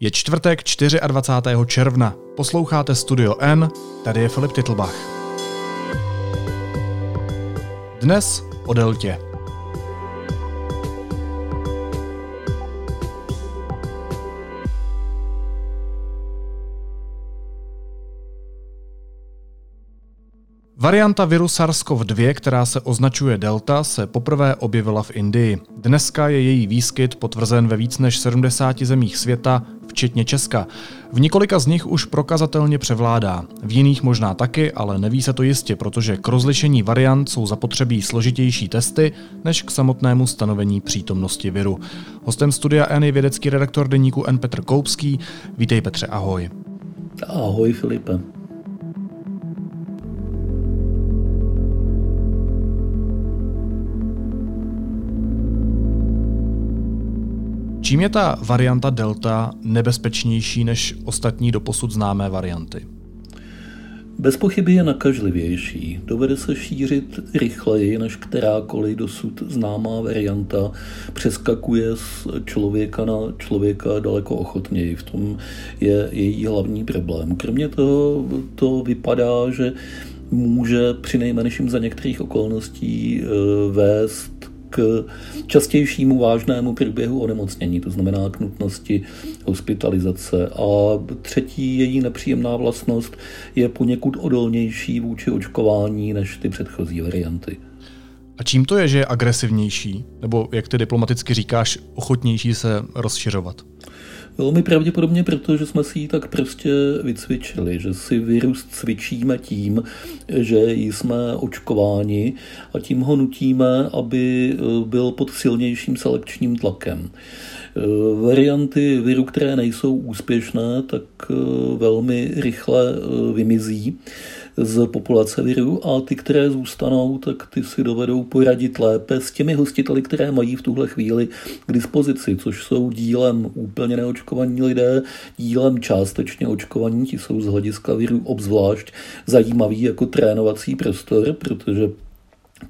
Je čtvrtek 24. června. Posloucháte Studio N, tady je Filip Titlbach. Dnes o deltě. Varianta viru SARS-CoV-2, která se označuje Delta, se poprvé objevila v Indii. Dneska je její výskyt potvrzen ve víc než 70 zemích světa, včetně Česka. V několika z nich už prokazatelně převládá. V jiných možná taky, ale neví se to jistě, protože k rozlišení variant jsou zapotřebí složitější testy než k samotnému stanovení přítomnosti viru. Hostem studia N je vědecký redaktor deníku N Petr Koupský. Vítej Petře, ahoj. Ahoj Filipe. Čím je ta varianta Delta nebezpečnější než ostatní doposud známé varianty? Bez pochyby je nakažlivější. Dovede se šířit rychleji než kterákoliv dosud známá varianta. Přeskakuje z člověka na člověka daleko ochotněji. V tom je její hlavní problém. Kromě toho to vypadá, že může při nejmenším za některých okolností eh, vést k častějšímu vážnému průběhu onemocnění, to znamená k nutnosti hospitalizace. A třetí její nepříjemná vlastnost je poněkud odolnější vůči očkování než ty předchozí varianty. A čím to je, že je agresivnější, nebo jak ty diplomaticky říkáš, ochotnější se rozšiřovat? Velmi pravděpodobně, protože jsme si ji tak prostě vycvičili, že si virus cvičíme tím, že jsme očkováni a tím ho nutíme, aby eh, byl pod silnějším selekčním tlakem. Eh, varianty viru, které nejsou úspěšné, tak eh, velmi rychle vymizí z populace viru a ty, které zůstanou, tak ty si dovedou poradit lépe s těmi hostiteli, které mají v tuhle chvíli k dispozici, což jsou dílem úplně neočkovaní lidé, dílem částečně očkovaní, ti jsou z hlediska viru obzvlášť zajímavý jako trénovací prostor, protože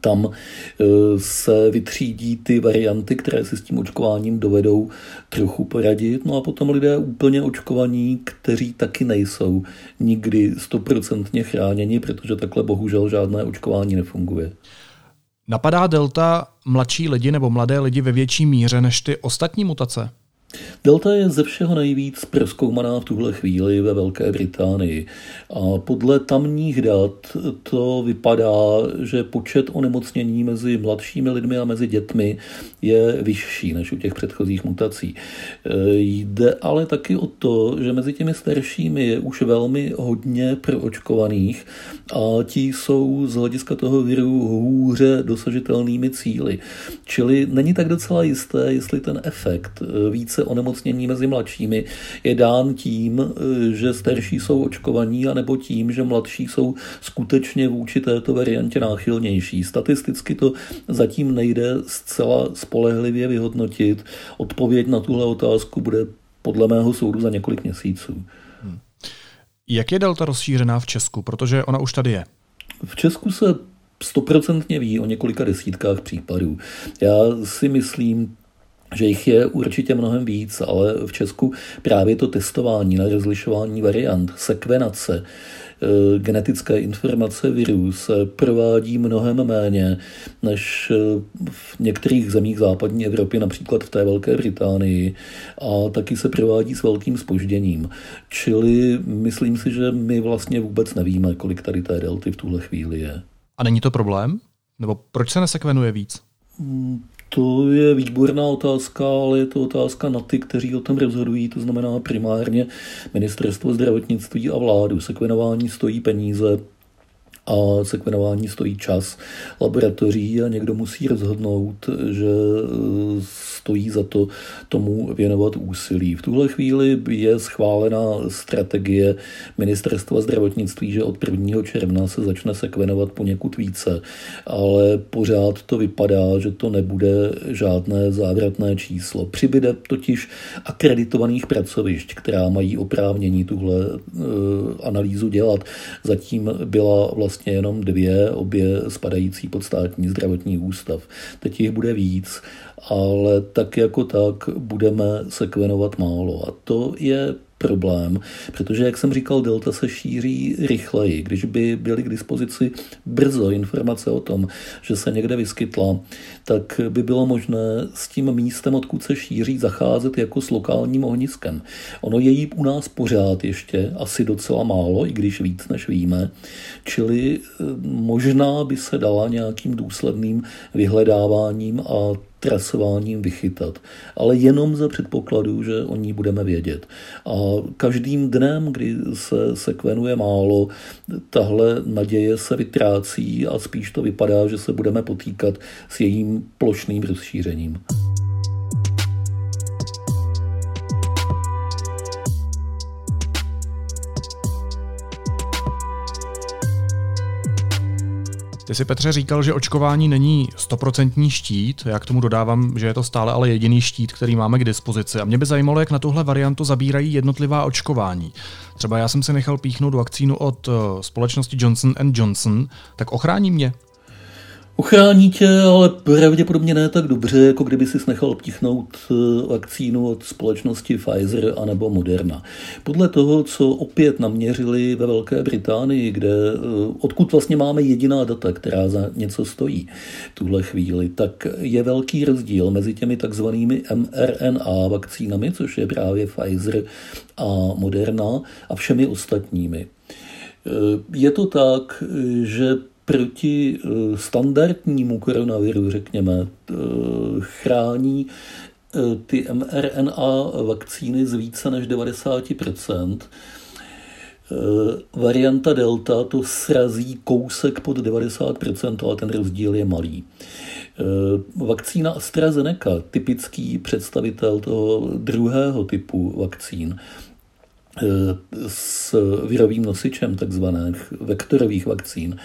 tam eh, se vytřídí ty varianty, které si s tím očkováním dovedou trochu poradit. No a potom lidé úplně očkovaní, kteří taky nejsou nikdy stoprocentně chráněni, protože takhle bohužel žádné očkování nefunguje. Napadá delta mladší lidi nebo mladé lidi ve větší míře než ty ostatní mutace? Delta je ze všeho nejvíc proskoumaná v tuhle chvíli ve Velké Británii. A podle tamních dat to vypadá, že počet onemocnění mezi mladšími lidmi a mezi dětmi je vyšší než u těch předchozích mutací. E, jde ale taky o to, že mezi těmi staršími je už velmi hodně proočkovaných a ti jsou z hlediska toho viru hůře dosažitelnými cíly. Čili není tak docela jisté, jestli ten efekt více více onemocnění mezi mladšími je dán tím, eh, že starší jsou očkovaní, anebo tím, že mladší jsou skutečně vůči této variantě náchylnější. Statisticky to zatím nejde zcela spolehlivě vyhodnotit. Odpověď na tuhle otázku bude podle mého soudu za několik měsíců. Hmm. Jak je delta rozšířená v Česku? Protože ona už tady je. V Česku se stoprocentně ví o několika desítkách případů. Já si myslím, že jich je určitě mnohem víc, ale v Česku právě to testování na rozlišování variant, sekvenace, eh, genetické informace virů se provádí mnohem méně než eh, v některých zemích západní Evropy, například v té Velké Británii, a taky se provádí s velkým spožděním. Čili myslím si, že my vlastně vůbec nevíme, kolik tady té delty v tuhle chvíli je. A není to problém? Nebo proč se nesekvenuje víc? To je výborná otázka, ale je to otázka na ty, kteří o tom rozhodují, to znamená primárně ministerstvo zdravotnictví a vládu. Sekvenování stojí peníze, a sekvenování stojí čas laboratoří a někdo musí rozhodnout, že eh, stojí za to tomu věnovat úsilí. V tuhle chvíli je schválená strategie ministerstva zdravotnictví, že od 1. června se začne sekvenovat poněkud více, ale pořád to vypadá, že to nebude žádné závratné číslo. Přibyde totiž akreditovaných pracovišť, která mají oprávnění tuhle eh, analýzu dělat. Zatím byla vlastně vlastně jenom dvě, obě spadající pod státní zdravotní ústav. Teď jich bude víc, ale tak jako tak budeme sekvenovat málo. A to je problém, protože, jak jsem říkal, delta se šíří rychleji. Když by byly k dispozici brzo informace o tom, že se někde vyskytla, tak by bylo možné s tím místem, odkud se šíří, zacházet jako s lokálním ohniskem. Ono je jí u nás pořád ještě asi docela málo, i když víc než víme, čili eh, možná by se dala nějakým důsledným vyhledáváním a trasováním vychytat, ale jenom za předpokladu, že o ní budeme vědět. A každým dnem, kdy se sekvenuje málo, tahle naděje se vytrácí a spíš to vypadá, že se budeme potýkat s jejím plošným rozšířením. Ty si Petře říkal, že očkování není stoprocentní štít, já k tomu dodávám, že je to stále ale jediný štít, který máme k dispozici. A mě by zajímalo, jak na tuhle variantu zabírají jednotlivá očkování. Třeba já jsem si nechal píchnout vakcínu od eh, společnosti Johnson Johnson, tak ochrání mě? Ochrání tě, ale pravděpodobně ne tak dobře, jako kdyby si nechal ptichnout eh, vakcínu od společnosti Pfizer anebo Moderna. Podle toho, co opět naměřili ve Velké Británii, kde eh, odkud vlastně máme jediná data, která za něco stojí tuhle chvíli, tak je velký rozdíl mezi těmi takzvanými mRNA vakcínami, což je právě Pfizer a Moderna, a všemi ostatními. Eh, je to tak, že proti eh, standardnímu koronaviru, řekněme, eh, chrání eh, ty mRNA vakcíny z více než 90%. Varianta Delta to srazí kousek pod 90%, ale ten rozdíl je malý. Vakcína AstraZeneca, typický představitel toho druhého typu vakcín, s virovým nosičem takzvaných vektorových vakcín,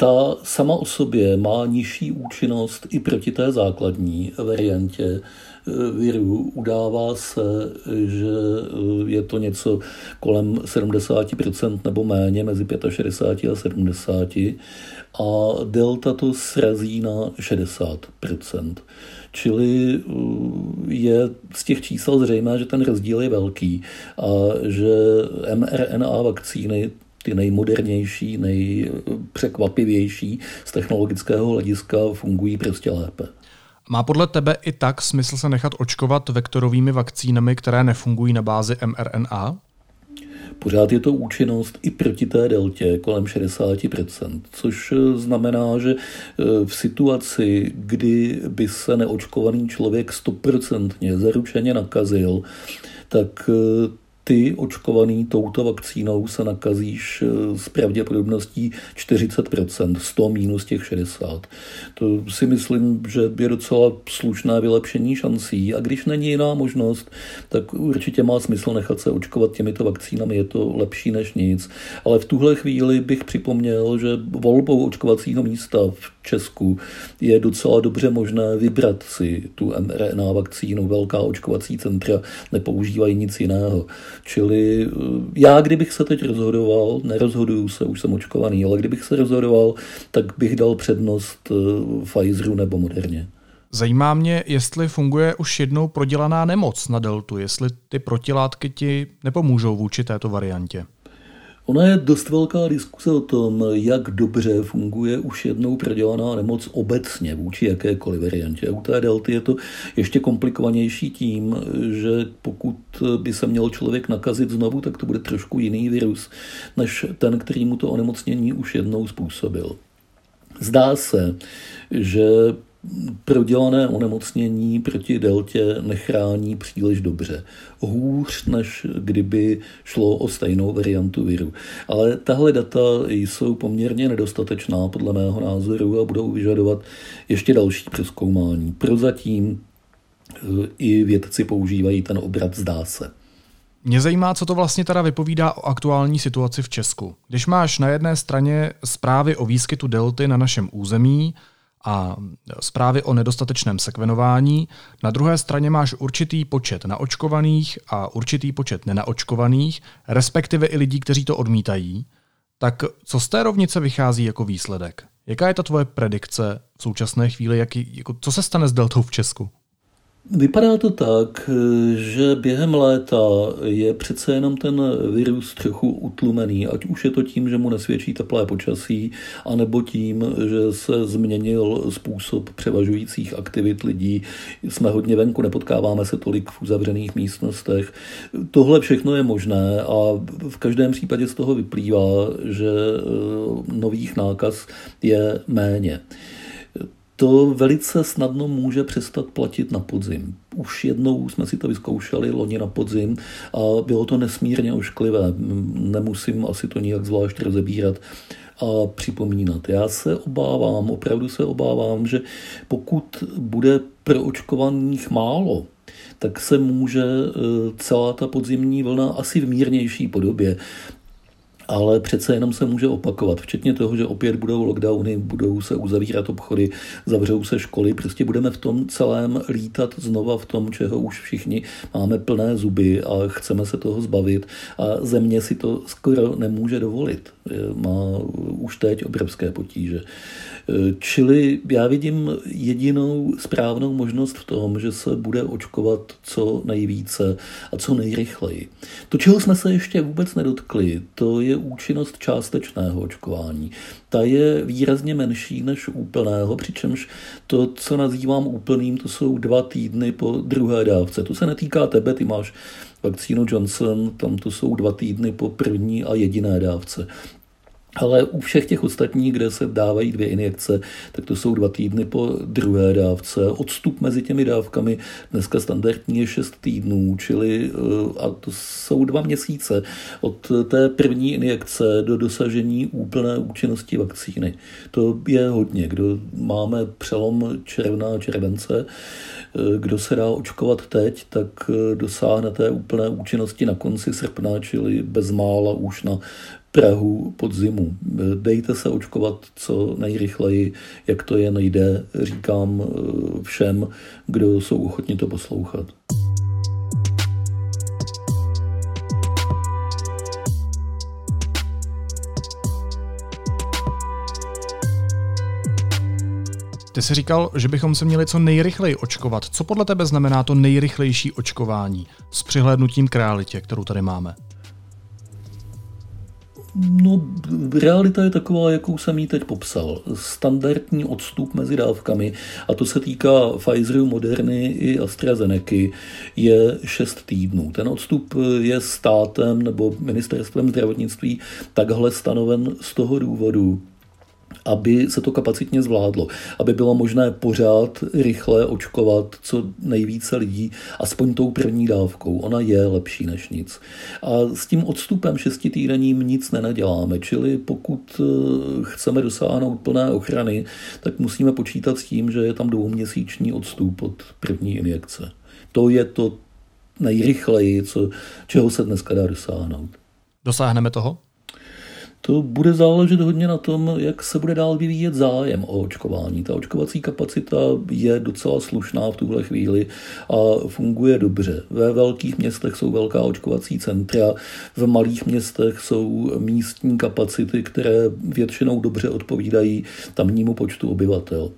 ta sama o sobě má nižší účinnost i proti té základní variantě eh, viru. Udává se, že eh, je to něco kolem 70% nebo méně, mezi 65 a 70 a delta to srazí na 60%. Čili eh, je z těch čísel zřejmé, že ten rozdíl je velký a že mRNA vakcíny ty nejmodernější, nejpřekvapivější z technologického hlediska fungují prostě lépe. Má podle tebe i tak smysl se nechat očkovat vektorovými vakcínami, které nefungují na bázi mRNA? Pořád je to účinnost i proti té deltě kolem 60%, což znamená, že eh, v situaci, kdy by se neočkovaný člověk stoprocentně zaručeně nakazil, tak eh, ty očkovaný touto vakcínou se nakazíš eh, s pravděpodobností 40%, 100 minus těch 60. To si myslím, že je docela slušné vylepšení šancí a když není jiná možnost, tak určitě má smysl nechat se očkovat těmito vakcínami, je to lepší než nic. Ale v tuhle chvíli bych připomněl, že volbou očkovacího místa v Česku je docela dobře možné vybrat si tu mRNA vakcínu. Velká očkovací centra nepoužívají nic jiného. Čili eh, já, kdybych se teď rozhodoval, nerozhoduju se, už jsem očkovaný, ale kdybych se rozhodoval, tak bych dal přednost eh, Pfizeru nebo Moderně. Zajímá mě, jestli funguje už jednou prodělaná nemoc na deltu, jestli ty protilátky ti nepomůžou vůči této variantě. Ona je dost velká diskuse o tom, jak dobře funguje už jednou prodělaná nemoc obecně vůči jakékoliv variantě. U té delty je to ještě komplikovanější tím, že pokud by se měl člověk nakazit znovu, tak to bude trošku jiný virus, než ten, který mu to onemocnění už jednou způsobil. Zdá se, že prodělané onemocnění proti deltě nechrání příliš dobře. Hůř, než kdyby šlo o stejnou variantu viru. Ale tahle data jsou poměrně nedostatečná podle mého názoru a budou vyžadovat ještě další přeskoumání. Prozatím eh, i vědci používají ten obrat zdá se. Mě zajímá, co to vlastně teda vypovídá o aktuální situaci v Česku. Když máš na jedné straně zprávy o výskytu delty na našem území, a zprávy o nedostatečném sekvenování. Na druhé straně máš určitý počet naočkovaných a určitý počet nenaočkovaných, respektive i lidí, kteří to odmítají. Tak co z té rovnice vychází jako výsledek? Jaká je ta tvoje predikce v současné chvíli? Jaký, jako, co se stane s deltou v Česku? Vypadá to tak, že během léta je přece jenom ten virus trochu utlumený, ať už je to tím, že mu nesvědčí teplé počasí, anebo tím, že se změnil způsob převažujících aktivit lidí. Jsme hodně venku, nepotkáváme se tolik v uzavřených místnostech. Tohle všechno je možné a v každém případě z toho vyplývá, že eh, nových nákaz je méně to velice snadno může přestat platit na podzim. Už jednou jsme si to vyzkoušeli loni na podzim a bylo to nesmírně ošklivé. Nemusím asi to nijak zvlášť rozebírat a připomínat. Já se obávám, opravdu se obávám, že pokud bude proočkovaných málo, tak se může e, celá ta podzimní vlna asi v mírnější podobě ale přece jenom se může opakovat, včetně toho, že opět budou lockdowny, budou se uzavírat obchody, zavřou se školy, prostě budeme v tom celém lítat znova v tom, čeho už všichni máme plné zuby a chceme se toho zbavit a země si to skoro nemůže dovolit. Má už teď obrovské potíže. Čili já vidím jedinou správnou možnost v tom, že se bude očkovat co nejvíce a co nejrychleji. To, čeho jsme se ještě vůbec nedotkli, to je účinnost částečného očkování. Ta je výrazně menší než úplného, přičemž to, co nazývám úplným, to jsou dva týdny po druhé dávce. To se netýká tebe, ty máš vakcínu Johnson, tam to jsou dva týdny po první a jediné dávce. Ale u všech těch ostatních, kde se dávají dvě injekce, tak to jsou dva týdny po druhé dávce. Odstup mezi těmi dávkami dneska standardní je 6 týdnů, čili eh, a to jsou dva měsíce od té první injekce do dosažení úplné účinnosti vakcíny. To je hodně. Kdo máme přelom června a července, eh, kdo se dá očkovat teď, tak eh, dosáhne té úplné účinnosti na konci srpna, čili bezmála už na Prahu podzimu. Dejte se očkovat co nejrychleji, jak to je nejde, říkám eh, všem, kdo jsou ochotni to poslouchat. Ty jsi říkal, že bychom se měli co nejrychleji očkovat. Co podle tebe znamená to nejrychlejší očkování s přihlédnutím k realitě, kterou tady máme? No, realita je taková, jakou jsem ji teď popsal. Standardní odstup mezi dávkami, a to se týká Pfizeru, Moderny i AstraZeneca, je 6 týdnů. Ten odstup je státem nebo ministerstvem zdravotnictví takhle stanoven z toho důvodu, aby se to kapacitně zvládlo, aby bylo možné pořád rychle očkovat co nejvíce lidí, aspoň tou první dávkou. Ona je lepší než nic. A s tím odstupem šestitýdenním nic nenaděláme, čili pokud eh, chceme dosáhnout plné ochrany, tak musíme počítat s tím, že je tam dvouměsíční odstup od první injekce. To je to nejrychleji, co, čeho se dneska dá dosáhnout. Dosáhneme toho? To bude záležet hodně na tom, jak se bude dál vyvíjet zájem o očkování. Ta očkovací kapacita je docela slušná v tuhle chvíli a funguje dobře. Ve velkých městech jsou velká očkovací centra, v malých městech jsou místní kapacity, které většinou dobře odpovídají tamnímu počtu obyvatel.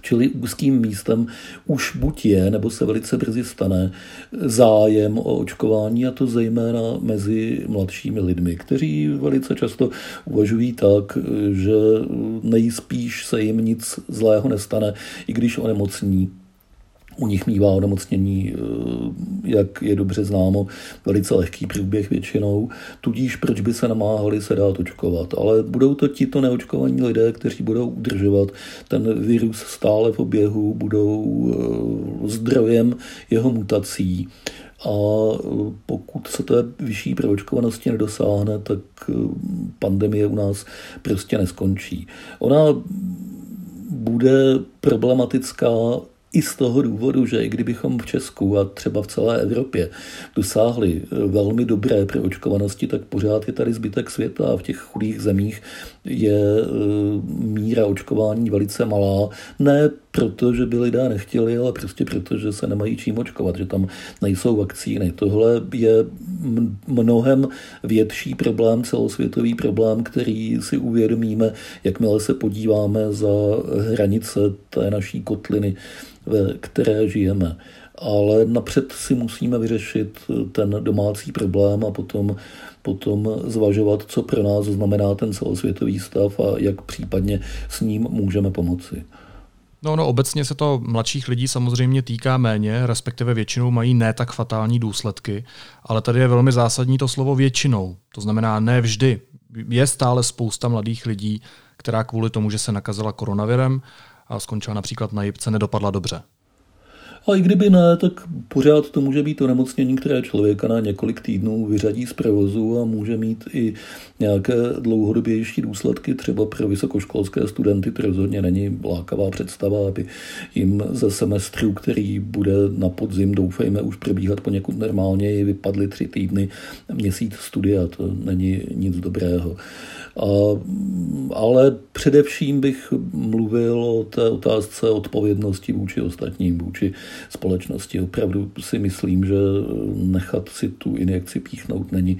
Čili úzkým místem už buď je, nebo se velice brzy stane zájem o očkování, a to zejména mezi mladšími lidmi, kteří velice často uvažují tak, že nejspíš se jim nic zlého nestane, i když onemocní u nich mývá onemocnění, eh, jak je dobře známo, velice lehký průběh většinou, tudíž proč by se namáhali se dát očkovat. Ale budou to tito neočkovaní lidé, kteří budou udržovat ten virus stále v oběhu, budou eh, zdrojem jeho mutací. A eh, pokud se té vyšší proočkovanosti nedosáhne, tak pandemie u nás prostě neskončí. Ona bude problematická i z toho důvodu, že i kdybychom v Česku a třeba v celé Evropě dosáhli eh, velmi dobré proočkovanosti, tak pořád je tady zbytek světa a v těch chudých zemích je eh, míra očkování velice malá. Ne proto, že by lidé nechtěli, ale prostě proto, že se nemají čím očkovat, že tam nejsou vakcíny. Tohle je mnohem větší problém, celosvětový problém, který si uvědomíme, jakmile se podíváme za hranice té naší kotliny, ve které žijeme ale napřed si musíme vyřešit ten domácí problém a potom, potom zvažovat, co pro nás znamená ten celosvětový stav a jak případně s ním můžeme pomoci. No, no, obecně se to mladších lidí samozřejmě týká méně, respektive většinou mají ne tak fatální důsledky, ale tady je velmi zásadní to slovo většinou. To znamená ne vždy. Je stále spousta mladých lidí, která kvůli tomu, že se nakazila koronavirem a skončila například na jibce, nedopadla dobře. A i kdyby ne, tak pořád to může být onemocnění, které člověka na několik týdnů vyřadí z provozu a může mít i nějaké dlouhodobější důsledky. Třeba pro vysokoškolské studenty to rozhodně není lákavá představa, aby jim ze semestru, který bude na podzim, doufejme, už probíhat poněkud normálně, vypadly tři týdny, měsíc studia. To není nic dobrého. A, ale především bych mluvil o té otázce odpovědnosti vůči ostatním, vůči společnosti. Opravdu si myslím, že nechat si tu injekci píchnout není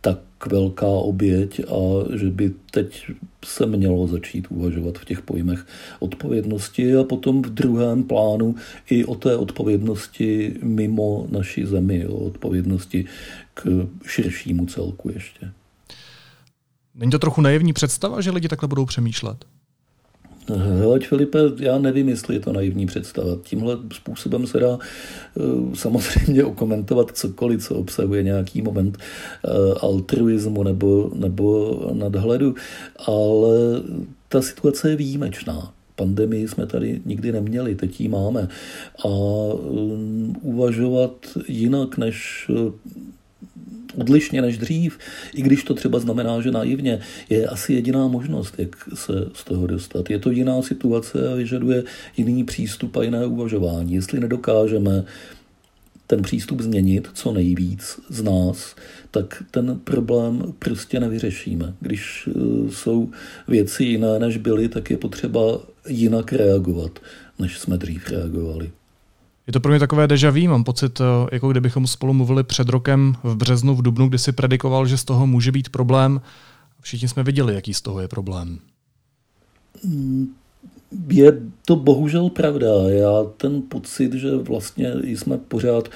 tak velká oběť a že by teď se mělo začít uvažovat v těch pojmech odpovědnosti a potom v druhém plánu i o té odpovědnosti mimo naší zemi, o odpovědnosti k širšímu celku ještě. Není to trochu naivní představa, že lidi takhle budou přemýšlet? Hleď Filipe, já nevím, jestli je to naivní představa. Tímhle způsobem se dá eh, samozřejmě okomentovat cokoliv, co obsahuje nějaký moment eh, altruismu nebo, nebo nadhledu, ale ta situace je výjimečná. Pandemii jsme tady nikdy neměli, teď ji máme. A um, uvažovat jinak než odlišně než dřív, i když to třeba znamená, že naivně, je asi jediná možnost, jak se z toho dostat. Je to jiná situace a vyžaduje jiný přístup a jiné uvažování. Jestli nedokážeme ten přístup změnit co nejvíc z nás, tak ten problém prostě nevyřešíme. Když e, jsou věci jiné, než byly, tak je potřeba jinak reagovat, než jsme dřív reagovali. Je to pro mě takové deja vu, mám pocit, eh, jako kdybychom spolu mluvili před rokem v březnu, v dubnu, kdy si predikoval, že z toho může být problém. Všichni jsme viděli, jaký z toho je problém. Je to bohužel pravda. Já ten pocit, že vlastně jsme pořád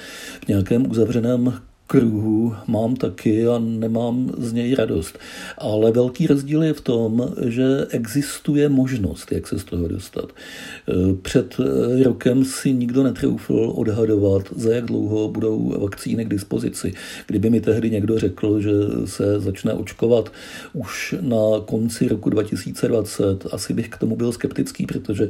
v nějakém uzavřeném kruhu mám taky a nemám z něj radost. Ale velký rozdíl je v tom, že existuje možnost, jak se z toho dostat. E, před rokem si nikdo netroufl odhadovat, za jak dlouho budou vakcíny k dispozici. Kdyby mi tehdy někdo řekl, že se začne očkovat už na konci roku 2020, asi bych k tomu byl skeptický, protože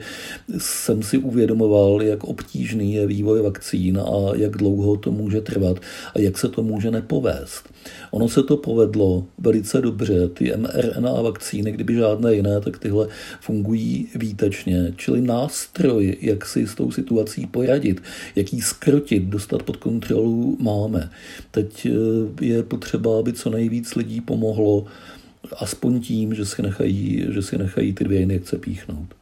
jsem si uvědomoval, jak obtížný je vývoj vakcín a jak dlouho to může trvat a jak se se to může nepovést. Ono se to povedlo velice dobře. Ty mRNA vakcíny, kdyby žádné jiné, tak tyhle fungují výtečně. Čili nástroj, jak si s tou situací poradit, jak ji skrotit, dostat pod kontrolu, máme. Teď eh, je potřeba, aby co nejvíc lidí pomohlo, aspoň tím, že si nechají, že si nechají ty dvě injekce píchnout.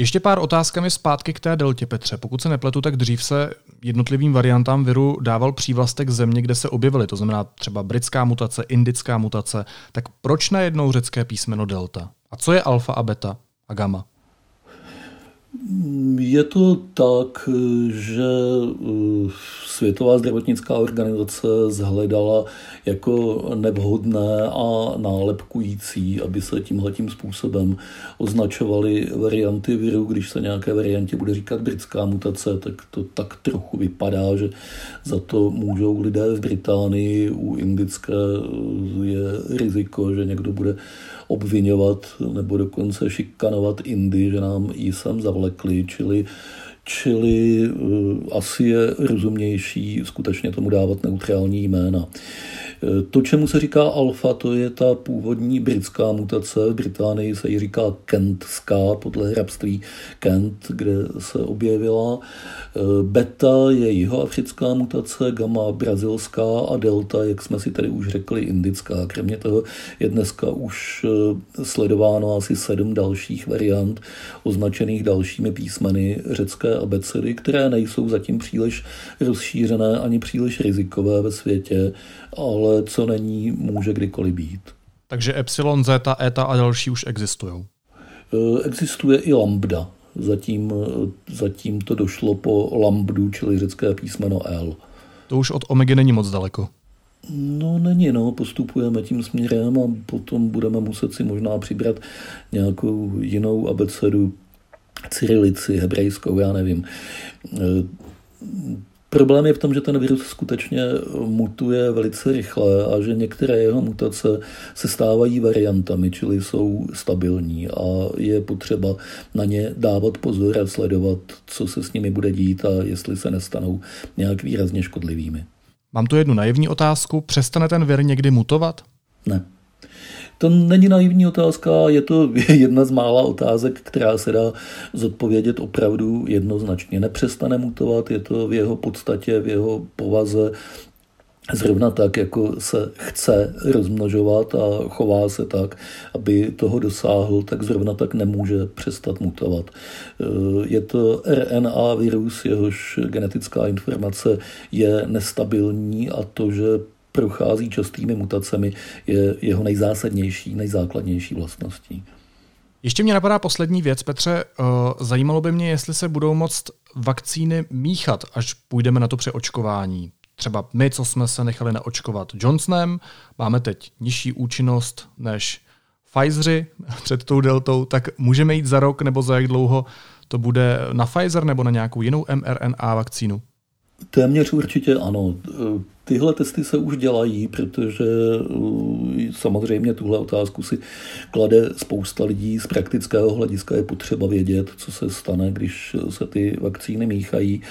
Ještě pár otázkami zpátky k té deltě, Petře. Pokud se nepletu, tak dřív se jednotlivým variantám viru dával přívlastek země, kde se objevily, to znamená třeba britská mutace, indická mutace. Tak proč najednou řecké písmeno delta? A co je alfa a beta a gamma? Je to tak, že eh, Světová zdravotnická organizace zhledala jako nevhodné a nálepkující, aby se tímhletím způsobem označovaly varianty viru. Když se nějaké variantě bude říkat britská mutace, tak to tak trochu vypadá, že za to můžou lidé v Británii. U indické eh, je riziko, že někdo bude obvinovat nebo dokonce šikanovat Indy, že nám ji sem zavlekli, čili Čili uh, asi je rozumnější skutečně tomu dávat neutrální jména. To, čemu se říká alfa, to je ta původní britská mutace. V Británii se ji říká kentská, podle hrabství Kent, kde se objevila. Beta je jihoafrická mutace, gamma brazilská a delta, jak jsme si tady už řekli, indická. Kromě toho je dneska už sledováno asi sedm dalších variant, označených dalšími písmeny řecké abecedy, které nejsou zatím příliš rozšířené ani příliš rizikové ve světě, ale co není, může kdykoliv být. Takže epsilon, zeta, eta a další už existují? E, existuje i lambda. Zatím, zatím to došlo po lambdu, čili řecké písmeno L. To už od omegy není moc daleko. No není, no, postupujeme tím směrem a potom budeme muset si možná přibrat nějakou jinou abecedu, cyrilici, hebrejskou, já nevím. Problém je v tom, že ten virus skutečně mutuje velice rychle a že některé jeho mutace se stávají variantami, čili jsou stabilní a je potřeba na ně dávat pozor a sledovat, co se s nimi bude dít a jestli se nestanou nějak výrazně škodlivými. Mám tu jednu naivní otázku. Přestane ten vir někdy mutovat? Ne. To není naivní otázka, je to jedna z mála otázek, která se dá zodpovědět opravdu jednoznačně. Nepřestane mutovat, je to v jeho podstatě, v jeho povaze Zrovna tak, jako se chce rozmnožovat a chová se tak, aby toho dosáhl, tak zrovna tak nemůže přestat mutovat. Je to RNA virus, jehož genetická informace je nestabilní a to, že prochází častými mutacemi, je jeho nejzásadnější, nejzákladnější vlastností. Ještě mě napadá poslední věc, Petře. Eh, zajímalo by mě, jestli se budou moct vakcíny míchat, až půjdeme na to přeočkování. Třeba my, co jsme se nechali naočkovat Johnsonem, máme teď nižší účinnost než Pfizeri před tou deltou, tak můžeme jít za rok nebo za jak dlouho to bude na Pfizer nebo na nějakou jinou mRNA vakcínu? Téměř určitě ano. Tyhle testy se už dělají, protože uh, samozřejmě tuhle otázku si klade spousta lidí. Z praktického hlediska je potřeba vědět, co se stane, když se ty vakcíny míchají.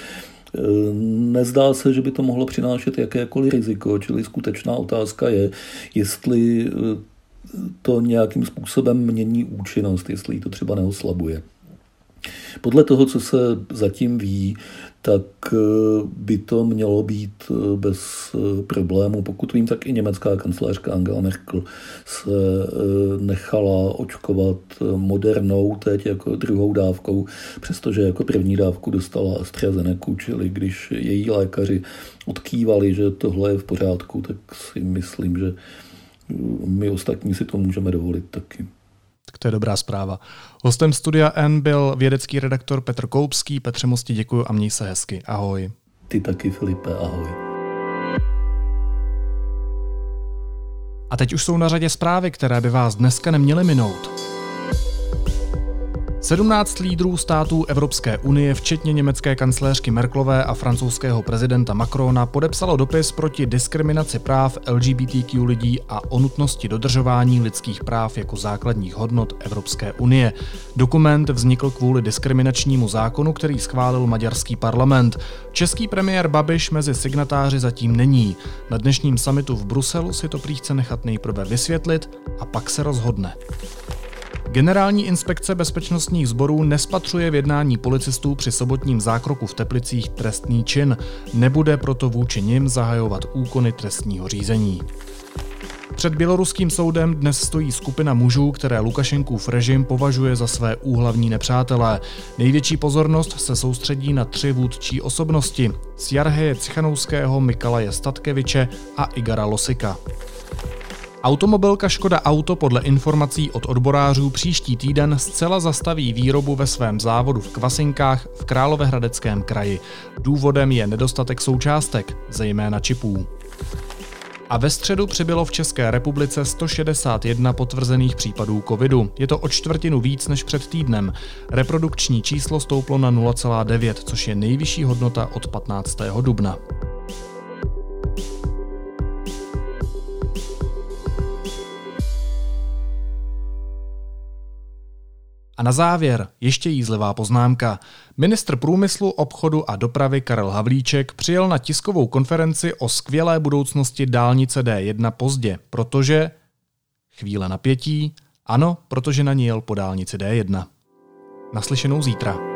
Uh, nezdá se, že by to mohlo přinášet jakékoliv riziko, čili skutečná otázka je, jestli uh, to nějakým způsobem mění účinnost, jestli ji to třeba neoslabuje. Podle toho, co se zatím ví, tak eh, by to mělo být eh, bez eh, problému. Pokud vím, tak i německá kancelářka Angela Merkel se nechala očkovat modernou teď jako druhou dávkou, přestože jako první dávku dostala AstraZeneca, čili když její lékaři odkývali, že tohle je v pořádku, tak si myslím, že my ostatní si to můžeme dovolit taky. To je dobrá zpráva. Hostem studia N byl vědecký redaktor Petr Koupský. Petře Mosti děkuji a měj se hezky. Ahoj. Ty taky, Filipe, ahoj. A teď už jsou na řadě zprávy, které by vás dneska neměly minout. 17 lídrů států Evropské unie, včetně německé kancléřky Merklové a francouzského prezidenta Macrona, podepsalo dopis proti diskriminaci práv LGBTQ lidí a o nutnosti dodržování lidských práv jako základních hodnot Evropské unie. Dokument vznikl kvůli diskriminačnímu zákonu, který schválil maďarský parlament. Český premiér Babiš mezi signatáři zatím není. Na dnešním samitu v Bruselu si to prý chce nechat nejprve vysvětlit a pak se rozhodne. Generální inspekce bezpečnostních sborů nespatřuje v jednání policistů při sobotním zákroku v Teplicích trestný čin, nebude proto vůči nim zahajovat úkony trestního řízení. Před běloruským soudem dnes stojí skupina mužů, které Lukašenkův režim považuje za své úhlavní nepřátelé. Největší pozornost se soustředí na tři vůdčí osobnosti – Sjarheje Cichanouského, Mikalaje Statkeviče a Igara Losika. Automobilka Škoda Auto podle informací od odborářů příští týden zcela zastaví výrobu ve svém závodu v Kvasinkách v Královéhradeckém kraji. Důvodem je nedostatek součástek, zejména čipů. A ve středu přibylo v České republice 161 potvrzených případů covidu. Je to o čtvrtinu víc než před týdnem. Reprodukční číslo stouplo na 0,9, což je nejvyšší hodnota od 15. dubna. A na závěr ještě jízlivá poznámka. Ministr průmyslu, obchodu a dopravy Karel Havlíček přijel na tiskovou konferenci o skvělé budoucnosti dálnice D1 pozdě, protože... Chvíle napětí. Ano, protože na ní jel po dálnici D1. Naslyšenou zítra.